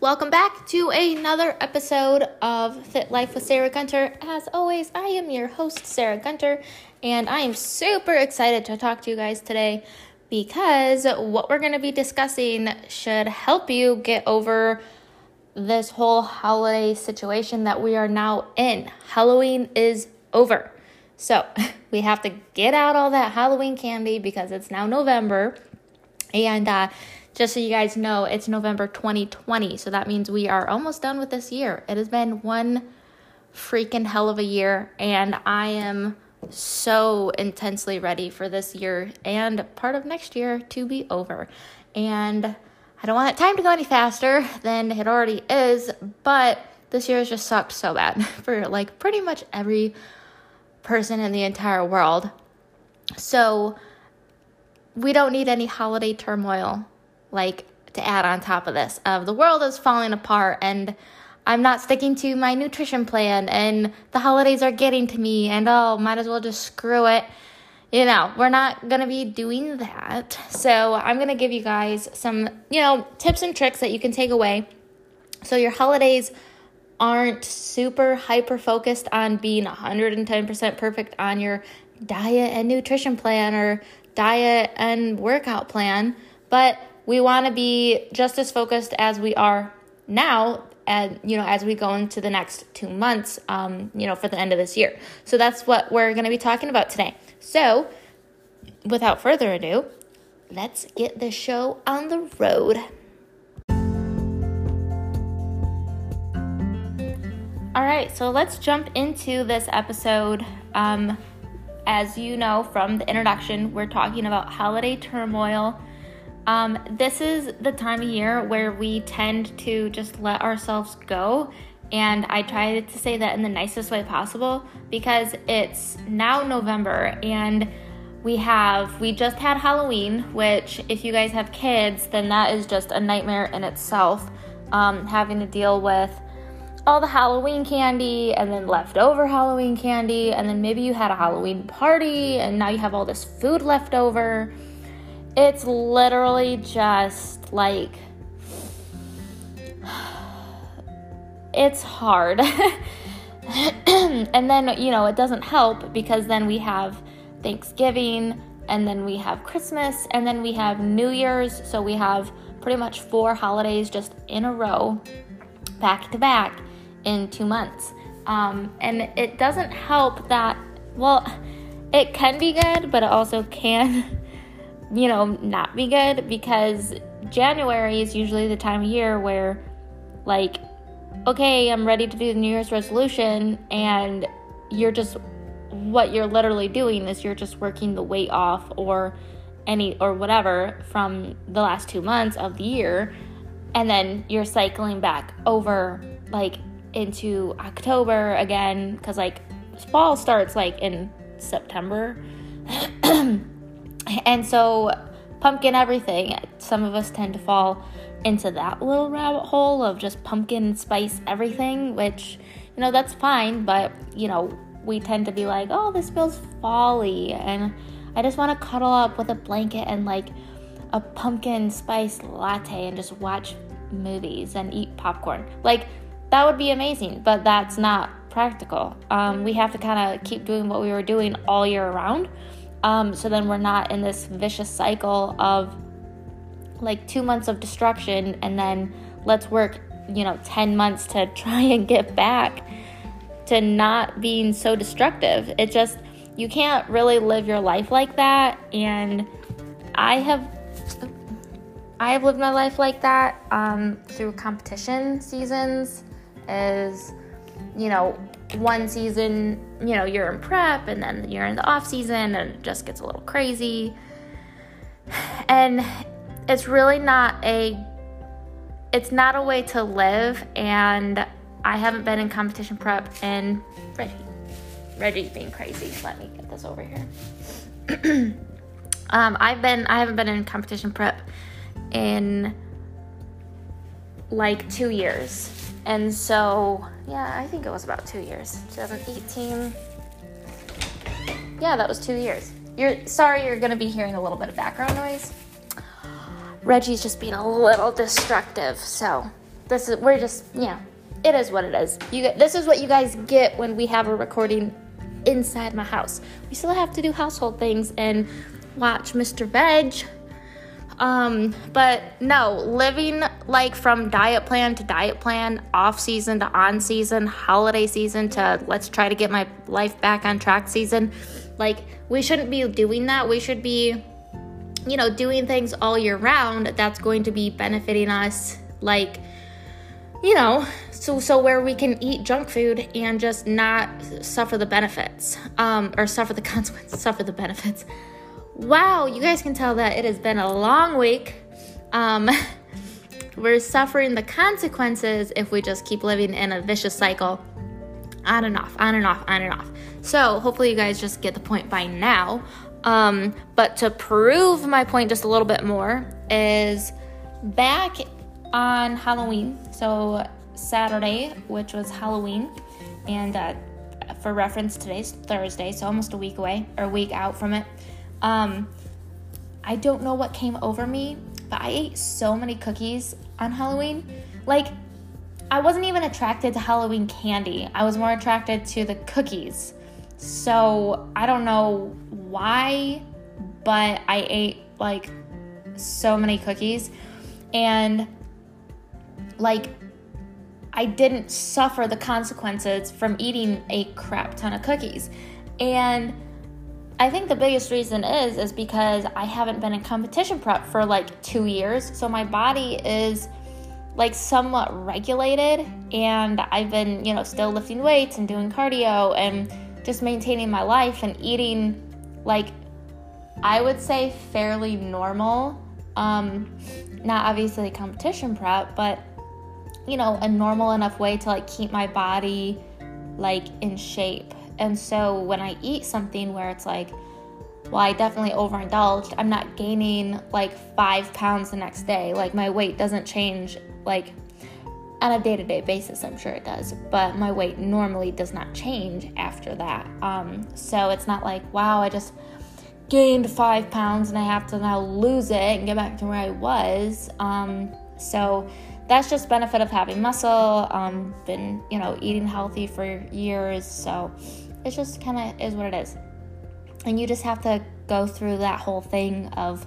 Welcome back to another episode of Fit Life with Sarah Gunter. As always, I am your host, Sarah Gunter, and I am super excited to talk to you guys today because what we're going to be discussing should help you get over this whole holiday situation that we are now in. Halloween is over. So, we have to get out all that Halloween candy because it's now November. And uh, just so you guys know, it's November 2020. So that means we are almost done with this year. It has been one freaking hell of a year. And I am so intensely ready for this year and part of next year to be over. And I don't want time to go any faster than it already is. But this year has just sucked so bad for like pretty much every person in the entire world. So we don't need any holiday turmoil like to add on top of this of the world is falling apart and I'm not sticking to my nutrition plan and the holidays are getting to me and oh might as well just screw it. You know, we're not going to be doing that. So, I'm going to give you guys some, you know, tips and tricks that you can take away so your holidays aren't super hyper focused on being 110% perfect on your diet and nutrition plan or diet and workout plan, but we want to be just as focused as we are now and you know as we go into the next two months um, you know for the end of this year so that's what we're going to be talking about today so without further ado let's get the show on the road All right, so let's jump into this episode. Um, as you know from the introduction, we're talking about holiday turmoil. Um, this is the time of year where we tend to just let ourselves go. And I try to say that in the nicest way possible because it's now November and we have, we just had Halloween, which, if you guys have kids, then that is just a nightmare in itself. Um, having to deal with all the Halloween candy and then leftover Halloween candy, and then maybe you had a Halloween party and now you have all this food left over. It's literally just like it's hard. and then, you know, it doesn't help because then we have Thanksgiving and then we have Christmas and then we have New Year's. So we have pretty much four holidays just in a row, back to back in two months. Um, and it doesn't help that, well, it can be good, but it also can, you know, not be good because January is usually the time of year where, like, okay, I'm ready to do the New Year's resolution, and you're just, what you're literally doing is you're just working the weight off or any, or whatever from the last two months of the year, and then you're cycling back over, like, into October again because like fall starts like in September. and so pumpkin everything. Some of us tend to fall into that little rabbit hole of just pumpkin spice everything, which you know that's fine, but you know, we tend to be like, "Oh, this feels folly." And I just want to cuddle up with a blanket and like a pumpkin spice latte and just watch movies and eat popcorn. Like that would be amazing, but that's not practical. Um, we have to kind of keep doing what we were doing all year around. Um, so then we're not in this vicious cycle of like two months of destruction and then let's work, you know, 10 months to try and get back to not being so destructive. It just, you can't really live your life like that. And I have I have lived my life like that um, through competition seasons is, you know, one season, you know, you're in prep and then you're in the off season and it just gets a little crazy. And it's really not a it's not a way to live and I haven't been in competition prep and Reggie Reggie's being crazy. Let me get this over here. um, I've been I haven't been in competition prep in like two years. And so, yeah, I think it was about two years. 2018. Yeah, that was two years. You're sorry you're gonna be hearing a little bit of background noise. Reggie's just being a little destructive, so this is we're just yeah, it is what it is. You this is what you guys get when we have a recording inside my house. We still have to do household things and watch Mr. Veg. Um, but no, living like from diet plan to diet plan, off season to on season, holiday season to let's try to get my life back on track season. Like, we shouldn't be doing that. We should be, you know, doing things all year round that's going to be benefiting us, like, you know, so so where we can eat junk food and just not suffer the benefits, um, or suffer the consequences, suffer the benefits. Wow, you guys can tell that it has been a long week. Um, we're suffering the consequences if we just keep living in a vicious cycle on and off, on and off, on and off. So, hopefully, you guys just get the point by now. Um, but to prove my point just a little bit more, is back on Halloween, so Saturday, which was Halloween, and uh, for reference, today's Thursday, so almost a week away or a week out from it. Um, I don't know what came over me, but I ate so many cookies on Halloween. Like, I wasn't even attracted to Halloween candy, I was more attracted to the cookies. So, I don't know why, but I ate like so many cookies. And, like, I didn't suffer the consequences from eating a crap ton of cookies. And I think the biggest reason is is because I haven't been in competition prep for like 2 years. So my body is like somewhat regulated and I've been, you know, still lifting weights and doing cardio and just maintaining my life and eating like I would say fairly normal. Um not obviously competition prep, but you know, a normal enough way to like keep my body like in shape and so when I eat something where it's like, well, I definitely overindulged, I'm not gaining like five pounds the next day. Like my weight doesn't change like on a day to day basis, I'm sure it does, but my weight normally does not change after that. Um, so it's not like, wow, I just gained five pounds and I have to now lose it and get back to where I was. Um, so that's just benefit of having muscle. Um, been you know eating healthy for years, so it just kind of is what it is. And you just have to go through that whole thing of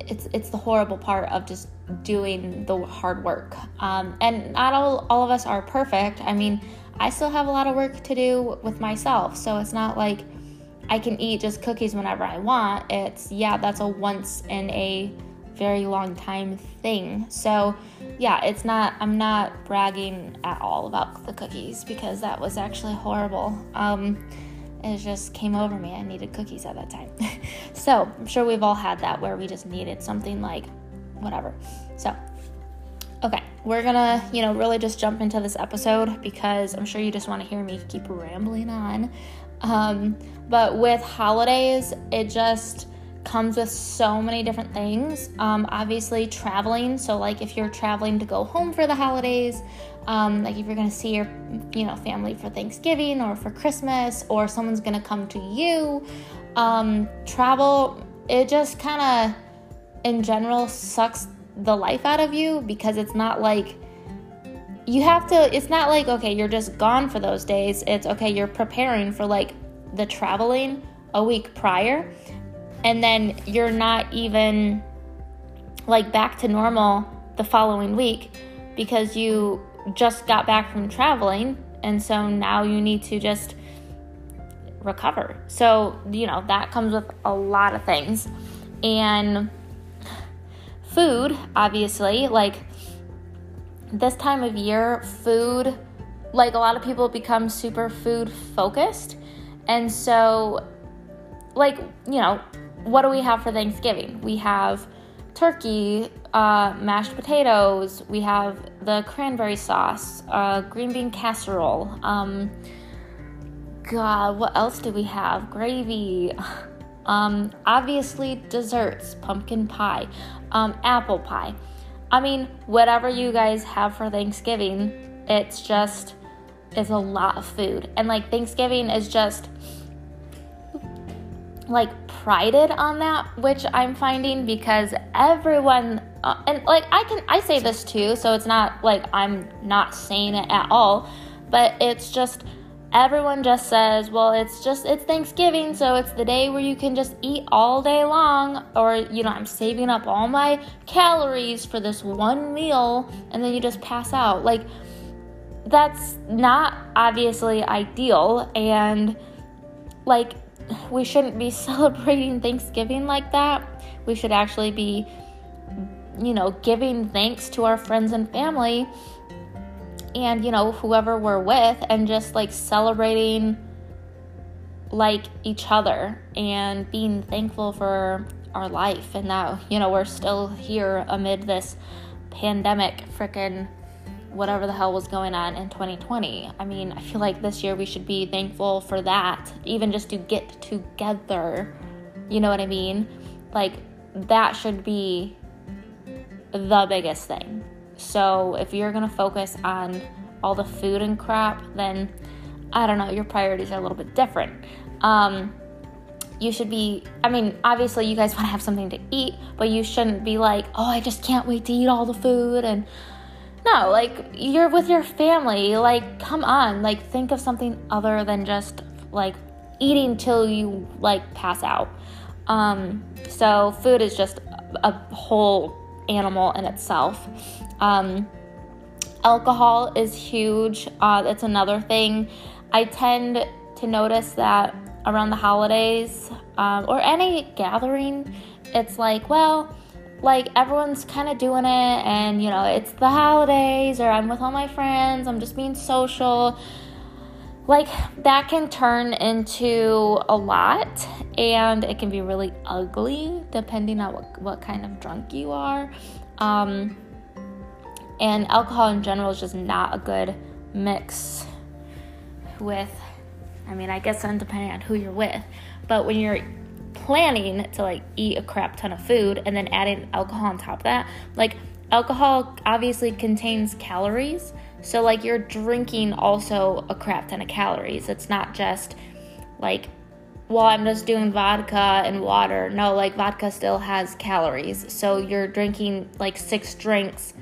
it's it's the horrible part of just doing the hard work. Um, and not all, all of us are perfect. I mean, I still have a lot of work to do with myself. So it's not like I can eat just cookies whenever I want. It's, yeah, that's a once in a very long time thing. So, yeah, it's not, I'm not bragging at all about the cookies because that was actually horrible. Um, it just came over me. I needed cookies at that time. so, I'm sure we've all had that where we just needed something like whatever. So, okay, we're gonna, you know, really just jump into this episode because I'm sure you just want to hear me keep rambling on. Um, but with holidays, it just, comes with so many different things. Um, obviously, traveling. So, like if you're traveling to go home for the holidays, um, like if you're going to see your, you know, family for Thanksgiving or for Christmas, or someone's going to come to you, um, travel. It just kind of, in general, sucks the life out of you because it's not like you have to. It's not like okay, you're just gone for those days. It's okay, you're preparing for like the traveling a week prior and then you're not even like back to normal the following week because you just got back from traveling and so now you need to just recover. So, you know, that comes with a lot of things. And food, obviously, like this time of year, food, like a lot of people become super food focused. And so, like, you know, what do we have for Thanksgiving? We have turkey, uh, mashed potatoes, we have the cranberry sauce, uh, green bean casserole. Um, God, what else do we have? Gravy. Um, obviously, desserts, pumpkin pie, um, apple pie. I mean, whatever you guys have for Thanksgiving, it's just, it's a lot of food. And like, Thanksgiving is just like prided on that, which I'm finding because everyone uh, and like I can I say this too, so it's not like I'm not saying it at all, but it's just everyone just says, well, it's just it's Thanksgiving, so it's the day where you can just eat all day long or you know, I'm saving up all my calories for this one meal and then you just pass out. Like that's not obviously ideal and like we shouldn't be celebrating Thanksgiving like that. We should actually be you know, giving thanks to our friends and family and you know whoever we're with and just like celebrating like each other and being thankful for our life and that you know we're still here amid this pandemic freaking whatever the hell was going on in 2020. I mean, I feel like this year we should be thankful for that, even just to get together. You know what I mean? Like that should be the biggest thing. So if you're gonna focus on all the food and crap, then I don't know, your priorities are a little bit different. Um, you should be, I mean, obviously, you guys want to have something to eat, but you shouldn't be like, oh, I just can't wait to eat all the food. And no, like, you're with your family. Like, come on. Like, think of something other than just like eating till you like pass out. Um, so, food is just a whole animal in itself. Um, alcohol is huge. Uh, that's another thing. I tend to notice that around the holidays um, or any gathering, it's like, well, like everyone's kind of doing it, and you know, it's the holidays, or I'm with all my friends, I'm just being social. Like that can turn into a lot, and it can be really ugly depending on what, what kind of drunk you are. Um, and alcohol in general is just not a good mix with, I mean, I guess depending on who you're with, but when you're planning to like eat a crap ton of food and then adding alcohol on top of that, like alcohol obviously contains calories. So, like, you're drinking also a crap ton of calories. It's not just like well, I'm just doing vodka and water. No, like vodka still has calories. So you're drinking like six drinks.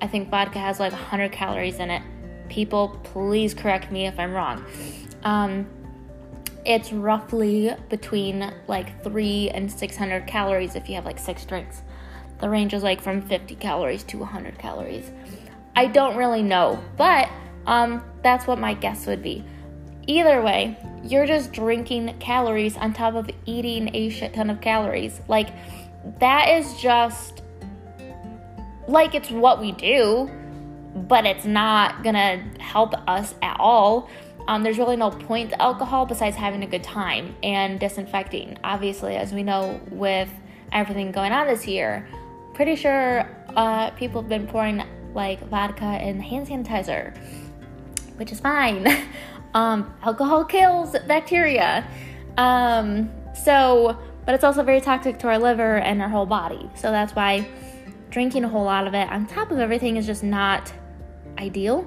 I think vodka has like 100 calories in it. People, please correct me if I'm wrong. Um, it's roughly between like 3 and 600 calories if you have like six drinks. The range is like from 50 calories to 100 calories. I don't really know, but um, that's what my guess would be. Either way, you're just drinking calories on top of eating a shit ton of calories. Like, that is just like it's what we do, but it's not gonna help us at all. Um, there's really no point to alcohol besides having a good time and disinfecting. Obviously, as we know with everything going on this year, pretty sure uh, people have been pouring like vodka and hand sanitizer, which is fine. Um, alcohol kills bacteria. Um, so, but it's also very toxic to our liver and our whole body. So that's why drinking a whole lot of it on top of everything is just not ideal.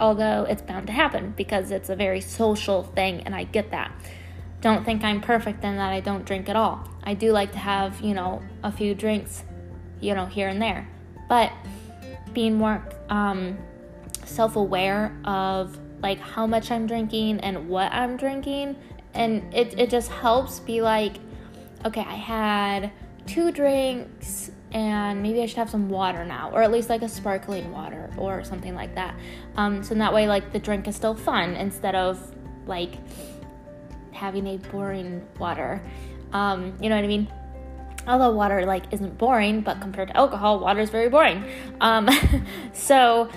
Although it's bound to happen because it's a very social thing, and I get that. Don't think I'm perfect and that I don't drink at all. I do like to have, you know, a few drinks, you know, here and there. But being more um, self aware of like how much I'm drinking and what I'm drinking. And it, it just helps be like, okay, I had two drinks and maybe I should have some water now, or at least like a sparkling water or something like that. Um, so in that way, like the drink is still fun instead of like having a boring water. Um, you know what I mean? Although water like isn't boring, but compared to alcohol, water is very boring. Um, so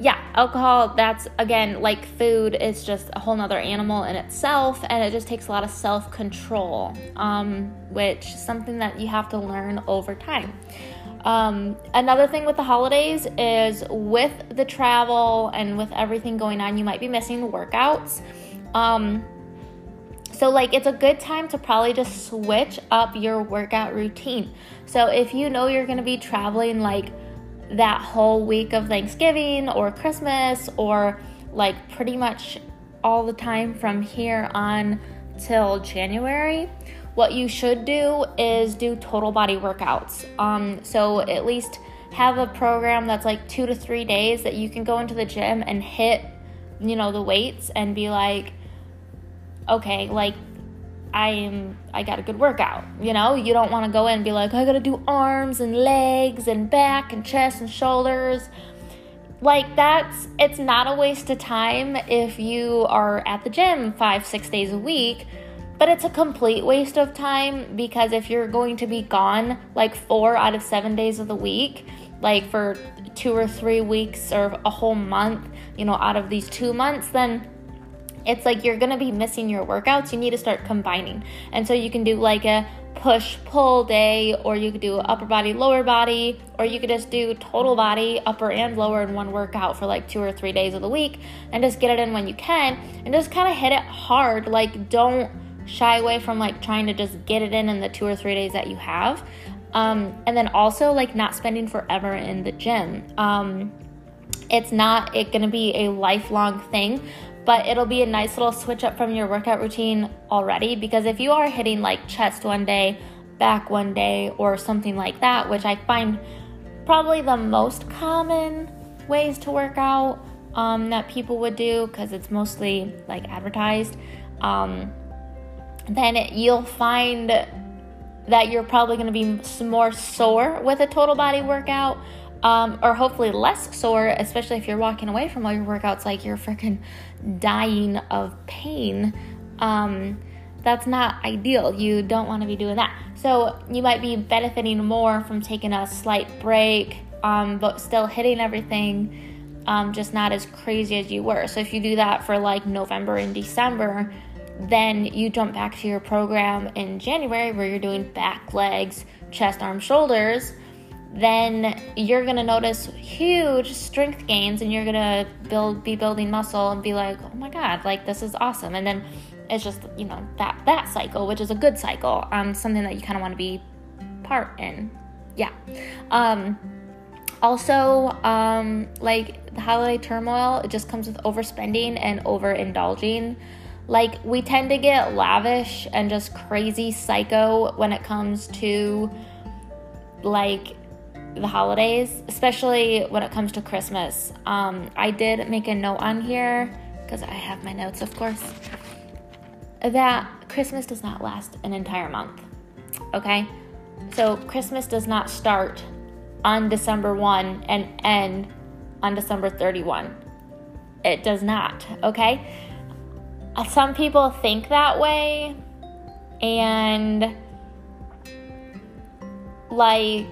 yeah, alcohol, that's again like food, it's just a whole nother animal in itself, and it just takes a lot of self control, um, which is something that you have to learn over time. Um, another thing with the holidays is with the travel and with everything going on, you might be missing workouts. Um, so, like, it's a good time to probably just switch up your workout routine. So, if you know you're to be traveling like that whole week of Thanksgiving or Christmas or like pretty much all the time from here on till January, what you should do is do total body workouts. Um, so at least have a program that's like two to three days that you can go into the gym and hit, you know, the weights and be like, okay, like I am I got a good workout. You know, you don't want to go in and be like, I gotta do arms and legs and back and chest and shoulders. Like that's it's not a waste of time if you are at the gym five, six days a week, but it's a complete waste of time because if you're going to be gone like four out of seven days of the week, like for two or three weeks or a whole month, you know, out of these two months, then it's like you're gonna be missing your workouts. You need to start combining. And so you can do like a push pull day, or you could do upper body, lower body, or you could just do total body, upper and lower in one workout for like two or three days of the week and just get it in when you can and just kind of hit it hard. Like, don't shy away from like trying to just get it in in the two or three days that you have. Um, and then also like not spending forever in the gym. Um, it's not it going to be a lifelong thing but it'll be a nice little switch up from your workout routine already because if you are hitting like chest one day, back one day, or something like that, which I find probably the most common ways to work out um, that people would do because it's mostly like advertised, um, then you'll find that you're probably going to be more sore with a total body workout um, or hopefully less sore, especially if you're walking away from all your workouts like you're freaking dying of pain. Um, that's not ideal. You don't want to be doing that. So you might be benefiting more from taking a slight break, um, but still hitting everything, um, just not as crazy as you were. So if you do that for like November and December, then you jump back to your program in January where you're doing back, legs, chest, arms, shoulders then you're gonna notice huge strength gains and you're gonna build be building muscle and be like oh my god like this is awesome. And then it's just you know that that cycle which is a good cycle um something that you kind of want to be part in. Yeah. Um also um like the holiday turmoil it just comes with overspending and overindulging. Like we tend to get lavish and just crazy psycho when it comes to like the holidays, especially when it comes to Christmas. Um, I did make a note on here because I have my notes, of course, that Christmas does not last an entire month. Okay? So Christmas does not start on December 1 and end on December 31. It does not, okay? Some people think that way, and like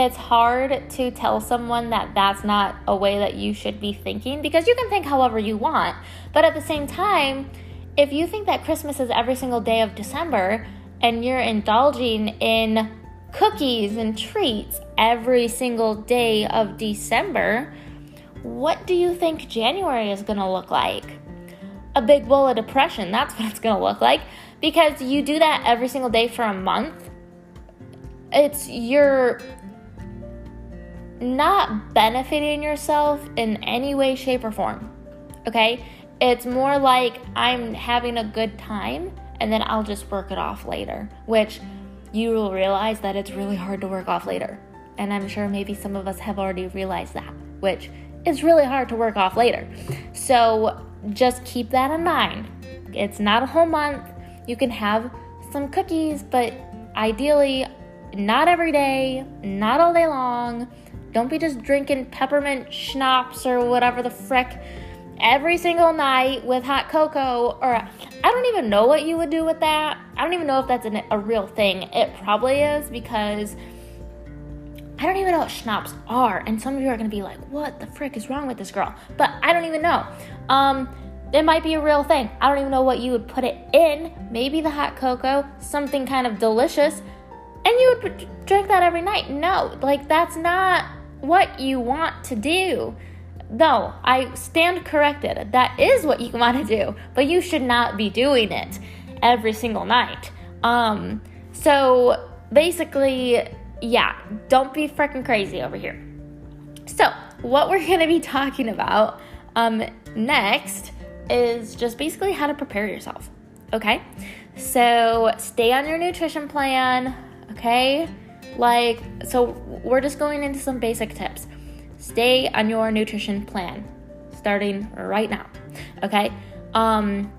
it's hard to tell someone that that's not a way that you should be thinking because you can think however you want. But at the same time, if you think that Christmas is every single day of December and you're indulging in cookies and treats every single day of December, what do you think January is going to look like? A big bowl of depression. That's what it's going to look like because you do that every single day for a month. It's your not benefiting yourself in any way, shape, or form. Okay? It's more like I'm having a good time and then I'll just work it off later, which you will realize that it's really hard to work off later. And I'm sure maybe some of us have already realized that, which is really hard to work off later. So just keep that in mind. It's not a whole month. You can have some cookies, but ideally, not every day, not all day long don't be just drinking peppermint schnapps or whatever the frick every single night with hot cocoa. Or I don't even know what you would do with that. I don't even know if that's an, a real thing. It probably is because I don't even know what schnapps are. And some of you are going to be like, what the frick is wrong with this girl? But I don't even know. Um, it might be a real thing. I don't even know what you would put it in. Maybe the hot cocoa, something kind of delicious. And you would drink that every night. No, like that's not what you want to do. No, I stand corrected. That is what you want to do, but you should not be doing it every single night. Um, so basically, yeah, don't be freaking crazy over here. So, what we're going to be talking about um, next is just basically how to prepare yourself. Okay? So stay on your nutrition plan, okay? Like, so we're just going into some basic tips. Stay on your nutrition plan starting right now, okay? Um,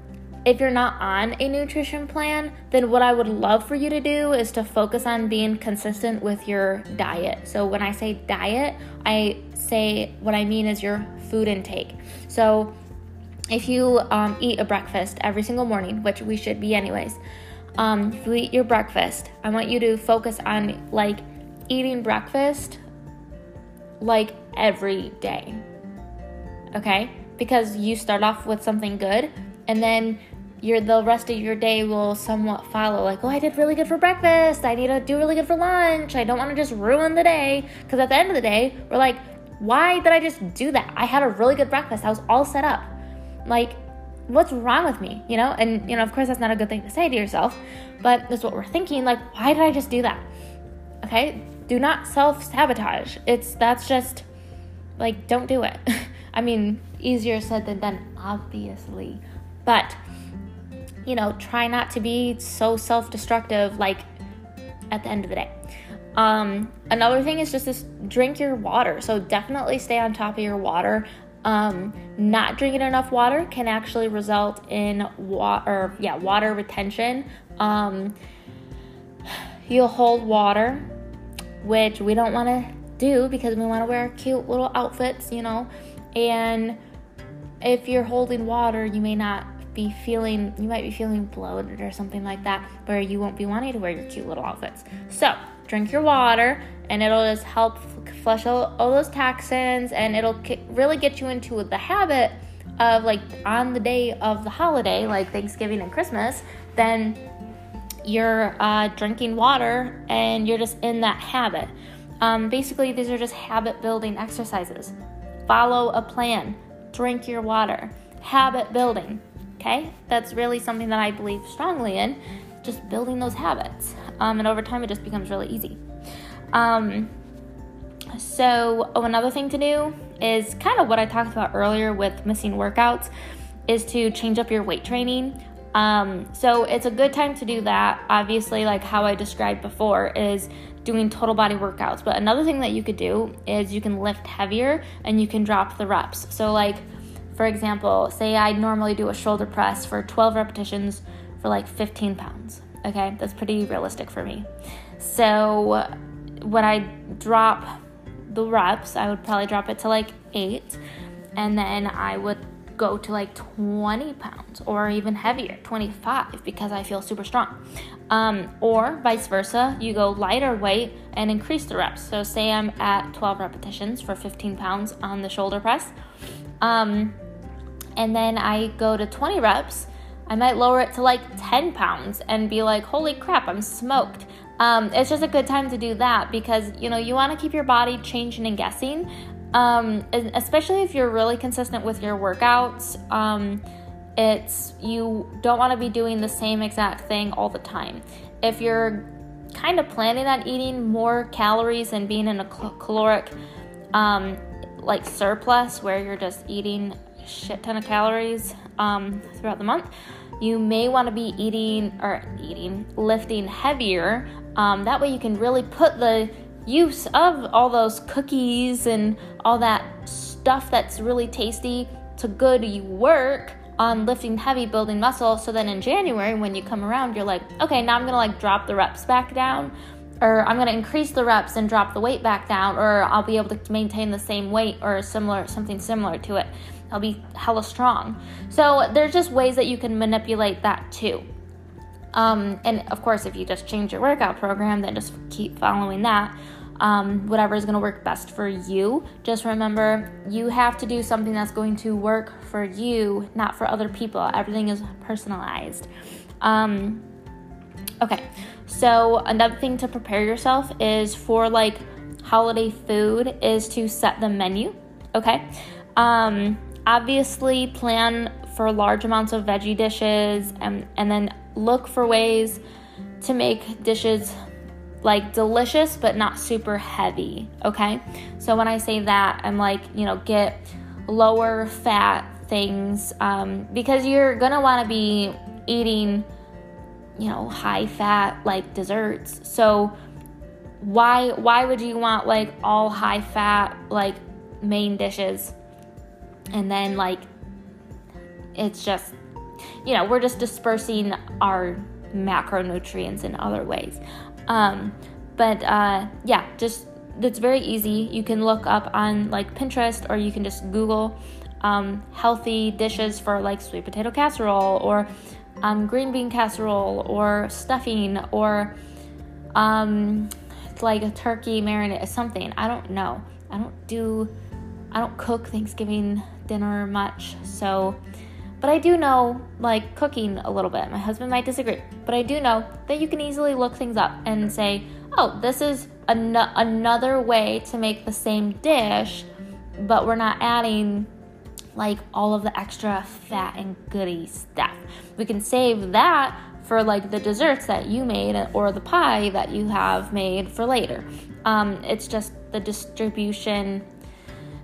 if you're not on a nutrition plan, then what I would love for you to do is to focus on being consistent with your diet. So when I say diet, I say what I mean is your food intake. So if you um, eat a breakfast every single morning, which we should be anyways, um, you eat your breakfast, I want you to focus on like eating breakfast like every day. Okay? Because you start off with something good and then your the rest of your day will somewhat follow. Like oh i did really good for breakfast. I need to do really good for lunch. I don't want to just ruin the day. Because at the end of the day we're like why did i just do that? I had a really good breakfast. I was all set up. Like, what's wrong with me? You know? And, you know, of course, that's not a good thing to say to yourself, but that's what we're thinking. Like, why did I just do that? Okay? Do not self sabotage. It's, that's just, like, don't do it. I mean, easier said than done, obviously. But, you know, try not to be so self destructive, like, at the end of the day. Um, another thing is just this drink your water. So definitely stay on top of your water um, not drinking enough water can actually result in water, yeah, water retention. Um, you'll hold water, which we don't want to do because we want to wear cute little outfits, you know. And if you're holding water, you may not be feeling, you might be feeling bloated or something like that, where you won't be wanting to wear your cute little outfits. So, drink your water and it'll just help flush all, all those toxins and it'll really get you into the habit of like on the day of the holiday like thanksgiving and christmas then you're uh, drinking water and you're just in that habit. Um, basically these are just habit building exercises. Follow a plan. Drink your water. Habit building. Okay? That's really something that i believe strongly in. Just building those habits. Um, and over time it just becomes really easy. Um, so, oh, another thing to do is kind of what I talked about earlier with missing workouts is to change up your weight training. Um, so, it's a good time to do that. Obviously, like how I described before, is doing total body workouts. But another thing that you could do is you can lift heavier and you can drop the reps. So, like for example, say I normally do a shoulder press for 12 repetitions for like 15 pounds. Okay, that's pretty realistic for me. So, when I drop the reps, I would probably drop it to like eight, and then I would go to like 20 pounds or even heavier, 25, because I feel super strong. Um, or vice versa, you go lighter weight and increase the reps. So, say I'm at 12 repetitions for 15 pounds on the shoulder press, um, and then I go to 20 reps. I might lower it to like 10 pounds and be like, holy crap, I'm smoked um, it's just a good time to do that because you know you want to keep your body changing and guessing. Um, especially if you're really consistent with your workouts um, it's you don't want to be doing the same exact thing all the time. If you're kind of planning on eating more calories and being in a caloric um, like surplus where you're just eating shit ton of calories um, throughout the month you may want to be eating or eating lifting heavier um, that way, you can really put the use of all those cookies and all that stuff that's really tasty to good work on lifting heavy, building muscle. So then in January, when you come around, you're like, okay, now I'm gonna like drop the reps back down, or I'm gonna increase the reps and drop the weight back down, or I'll be able to maintain the same weight or similar, something similar to it. I'll be hella strong. So there's just ways that you can manipulate that too. Um, and of course, if you just change your workout program, then just keep following that. Um, whatever is going to work best for you. Just remember, you have to do something that's going to work for you, not for other people. Everything is personalized. Um, okay, so another thing to prepare yourself is for like holiday food is to set the menu. Okay, um, obviously plan for large amounts of veggie dishes and and then look for ways to make dishes like delicious but not super heavy, okay? So when I say that, I'm like, you know, get lower fat things um, because you're gonna wanna be eating you know, high fat like desserts. So why why would you want like all high fat like main dishes and then like it's just you know, we're just dispersing our macronutrients in other ways. Um, but uh, yeah, just it's very easy. You can look up on like Pinterest or you can just Google um, healthy dishes for like sweet potato casserole or um, green bean casserole or stuffing or um, like a turkey marinade, or something. I don't know. I don't do, I don't cook Thanksgiving dinner much. So, but I do know like cooking a little bit. My husband might disagree, but I do know that you can easily look things up and say, oh, this is an- another way to make the same dish, but we're not adding like all of the extra fat and goody stuff. We can save that for like the desserts that you made or the pie that you have made for later. Um, it's just the distribution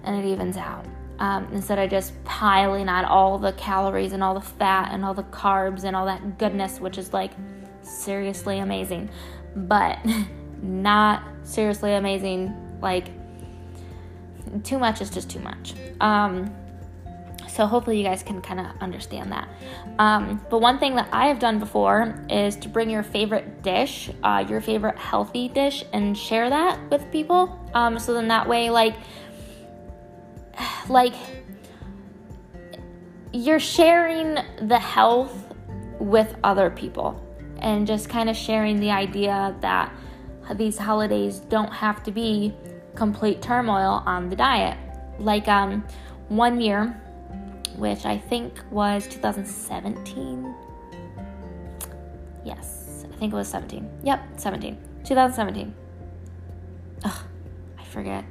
and it evens out. Um, instead of just piling on all the calories and all the fat and all the carbs and all that goodness, which is like seriously amazing, but not seriously amazing. Like, too much is just too much. Um, so hopefully you guys can kind of understand that. Um, but one thing that I have done before is to bring your favorite dish, uh, your favorite healthy dish, and share that with people. Um, so then that way, like, like you're sharing the health with other people and just kind of sharing the idea that these holidays don't have to be complete turmoil on the diet. Like um, one year, which I think was 2017. Yes, I think it was 17. Yep, 17. 2017. Ugh, I forget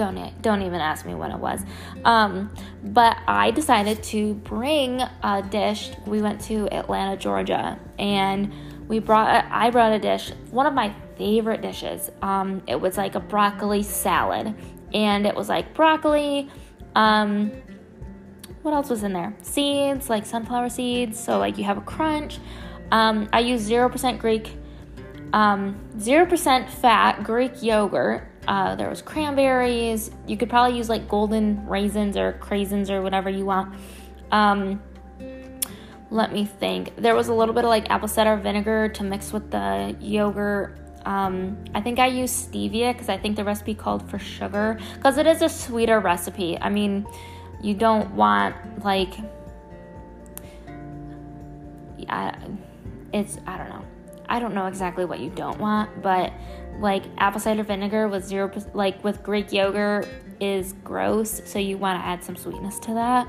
don't don't even ask me when it was. Um, but I decided to bring a dish. We went to Atlanta, Georgia, and we brought. I brought a dish. One of my favorite dishes. Um, it was like a broccoli salad, and it was like broccoli. Um, what else was in there? Seeds, like sunflower seeds. So like you have a crunch. Um, I use zero percent Greek, um, zero percent fat Greek yogurt uh, there was cranberries. You could probably use like golden raisins or craisins or whatever you want. Um, let me think. There was a little bit of like apple cider vinegar to mix with the yogurt. Um, I think I used stevia because I think the recipe called for sugar because it is a sweeter recipe. I mean, you don't want like, yeah, it's I don't know. I don't know exactly what you don't want, but like apple cider vinegar with zero like with Greek yogurt is gross, so you want to add some sweetness to that.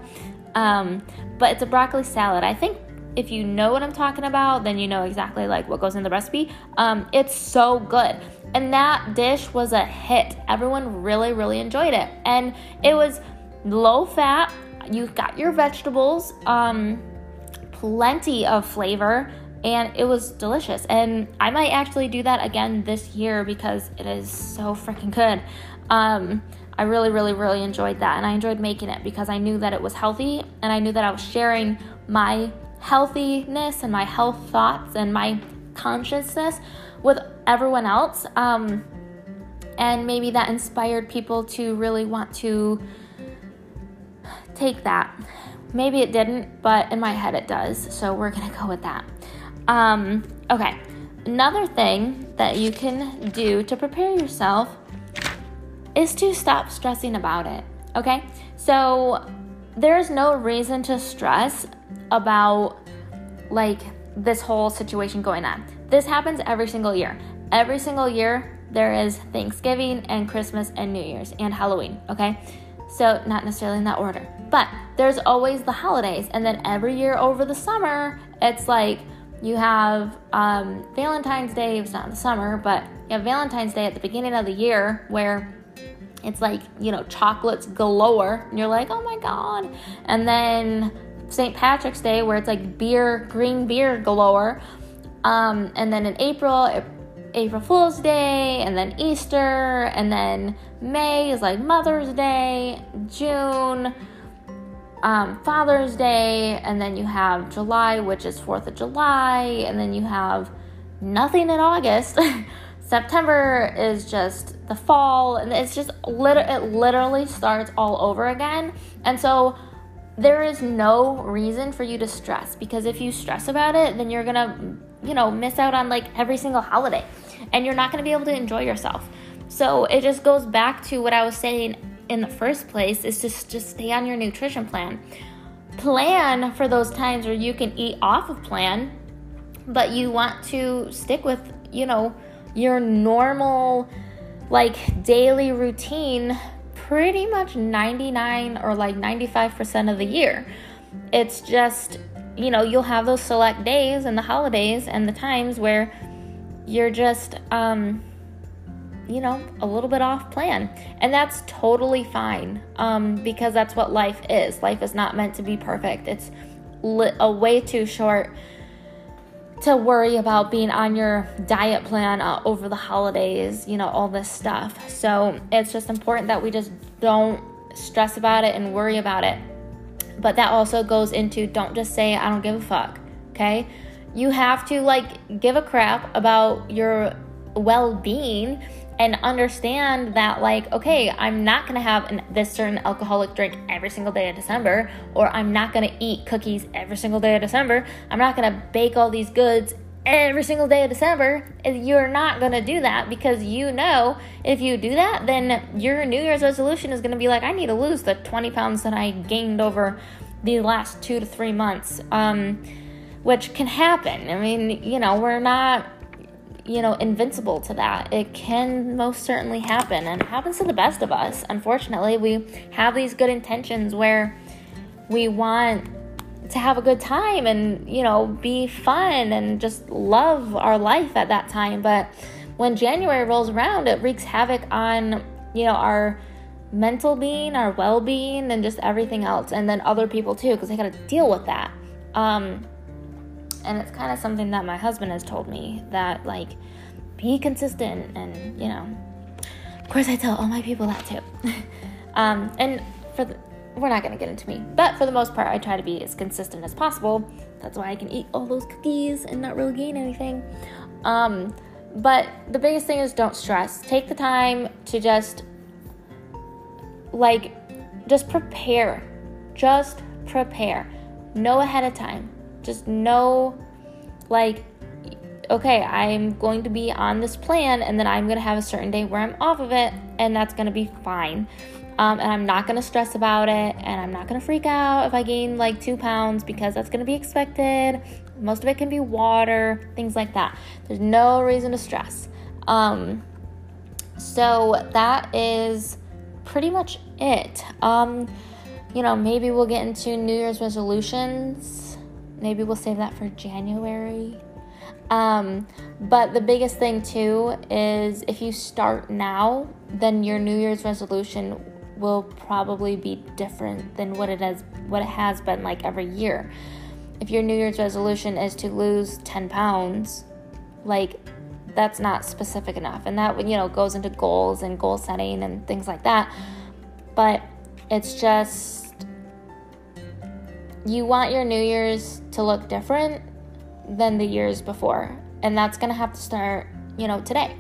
Um, but it's a broccoli salad. I think if you know what I'm talking about, then you know exactly like what goes in the recipe. Um, it's so good. And that dish was a hit. Everyone really, really enjoyed it. And it was low fat. You got your vegetables, um, plenty of flavor and it was delicious. And I might actually do that again this year because it is so freaking good. Um, I really, really, really enjoyed that, and I enjoyed making it because I knew that it was healthy, and I knew that I was sharing my healthiness and my health thoughts and my consciousness with everyone else. Um, and maybe that inspired people to really want to take that. Maybe it didn't, but in my head it does. So we're gonna go with that. Um, okay, another thing that you can do to prepare yourself is to stop stressing about it. Okay, so there's no reason to stress about like this whole situation going on. This happens every single year. Every single year, there is Thanksgiving and Christmas and New Year's and Halloween, okay? So, not necessarily in that order, but there's always the holidays. And then every year over the summer, it's like you have um, Valentine's Day, it's not in the summer, but you have Valentine's Day at the beginning of the year where it's like, you know, chocolates galore, and you're like, oh my god. And then St. Patrick's Day where it's like beer, green beer galore. Um, and then in April, April Fool's Day, and then Easter, and then May is like Mother's Day, June um, Father's Day, and then you have July, which is 4th of July, and then you have nothing in August. September is just the fall, and it's just lit- it literally starts all over again. And so there is no reason for you to stress because if you stress about it, then you're gonna, you know, miss out on like every single holiday and you're not gonna be able to enjoy yourself. So it just goes back to what I was saying in the first place is just just stay on your nutrition plan. Plan for those times where you can eat off of plan, but you want to stick with, you know, your normal like daily routine pretty much 99 or like 95% of the year. It's just, you know, you'll have those select days and the holidays and the times where you're just um you know, a little bit off plan. And that's totally fine um, because that's what life is. Life is not meant to be perfect, it's li- a way too short to worry about being on your diet plan uh, over the holidays, you know, all this stuff. So it's just important that we just don't stress about it and worry about it. But that also goes into don't just say, I don't give a fuck, okay? You have to like give a crap about your well being and understand that like okay i'm not going to have an, this certain alcoholic drink every single day of december or i'm not going to eat cookies every single day of december. I'm not going to bake all these goods every single day of december. You're not going to do that because you know if you do that then your new year's resolution is going to be like i need to lose the 20 pounds that i gained over the last two to three months um, which can happen. I mean you know we're not you know, invincible to that. It can most certainly happen, and it happens to the best of us. Unfortunately, we have these good intentions where we want to have a good time and, you know, be fun and just love our life at that time. But when January rolls around, it wreaks havoc on, you know, our mental being, our well being, and just everything else. And then other people too, because they got to deal with that. Um, and it's kind of something that my husband has told me that like be consistent and you know of course i tell all my people that too. Um, and for the we're not going to get into me but for the most part i try to be as consistent as possible. That's why i can eat all those cookies and not really gain anything. Um, but the biggest thing is don't stress. Take the time to just like just prepare. Just prepare. Know ahead of time just know, like, okay, I'm going to be on this plan, and then I'm going to have a certain day where I'm off of it, and that's going to be fine. Um, and I'm not going to stress about it, and I'm not going to freak out if I gain like two pounds because that's going to be expected. Most of it can be water, things like that. There's no reason to stress. Um, so that is pretty much it. Um, you know, maybe we'll get into New Year's resolutions maybe we'll save that for January. Um, but the biggest thing too is if you start now, then your New Year's resolution will probably be different than what it has what it has been like every year. If your New Year's resolution is to lose 10 pounds, like that's not specific enough. And that you know goes into goals and goal setting and things like that. But it's just you want your New Year's to look different than the years before. And that's going to have to start, you know, today.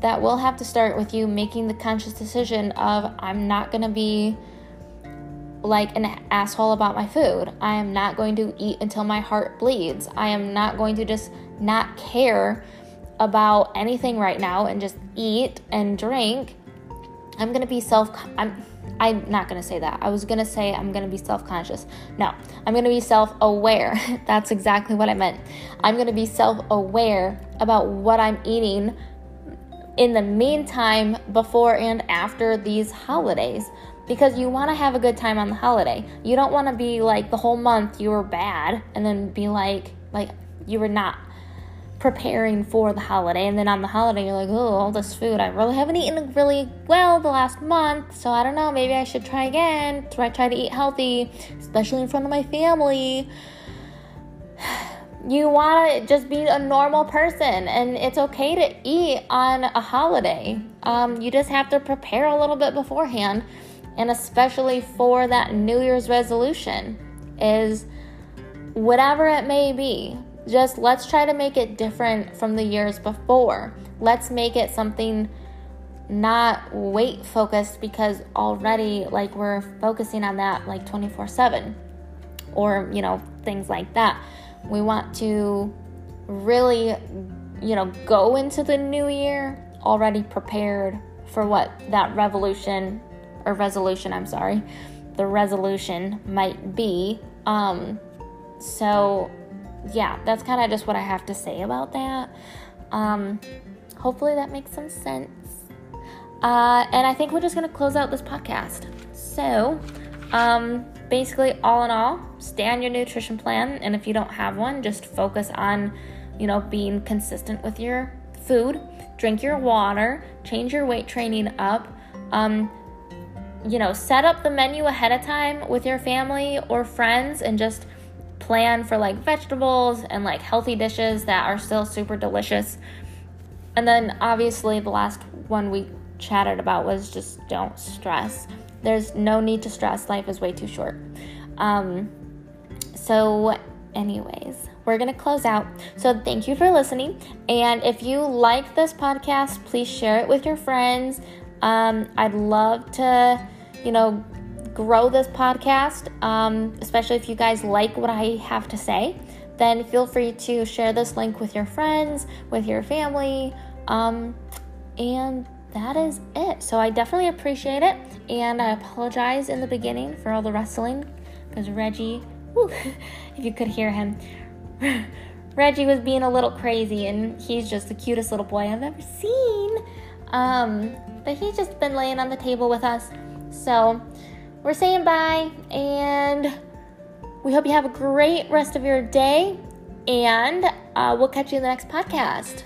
That will have to start with you making the conscious decision of I'm not going to be like an asshole about my food. I am not going to eat until my heart bleeds. I am not going to just not care about anything right now and just eat and drink. I'm going to be self I'm I'm not to say that. I was to say I'm to be self conscious. No, I'm to be self aware. That's exactly what I meant. I'm to be self aware about what I'm eating in the meantime, before and after these holidays. Because you want to have a good time on the holiday. You don't want to be like the whole month you were bad and then be like, like you were not preparing for the holiday and then on the holiday you're like oh all this food i really haven't eaten really well the last month so i don't know maybe i should try again try try to eat healthy especially in front of my family you want to just be a normal person and it's okay to eat on a holiday um, you just have to prepare a little bit beforehand and especially for that New Year's resolution, is whatever it may be. Just let's try to make it different from the years before. Let's make it something not weight focused because already like we're focusing on that like 24/7 or you know things like that. We want to really you know go into the new year already prepared for what that revolution or resolution, I'm sorry, the resolution might be. Um so yeah, that's kind of just what I have to say about that. Um hopefully that makes some sense. Uh, and I think we're just going to close out this podcast. So, um, basically, all in all, stay on your nutrition plan. And if you don't have one, just focus on, you know, being consistent with your food, drink your water, change your weight training up. Um, you know, set up the menu ahead of time with your family or friends and just plan for like vegetables and like healthy dishes that are still super delicious. And then obviously the last one we chatted about was just don't stress. There's no need to stress. Life is way too short. Um, so, anyways, we're going to close out. So, thank you for listening. And if you like this podcast, please share it with your friends. Um, I'd love to, you know, grow this podcast, um, especially if you guys like what I have to say. Then feel free to share this link with your friends, with your family. Um, and that is it. So I definitely appreciate it. And I apologize in the beginning for all the wrestling because Reggie, whew, if you could hear him, Reggie was being a little crazy and he's just the cutest little boy I've ever seen. Um, but he's just been laying on the table with us. So we're saying bye and we hope you have a great rest of your day. And uh, we'll catch you in the next podcast.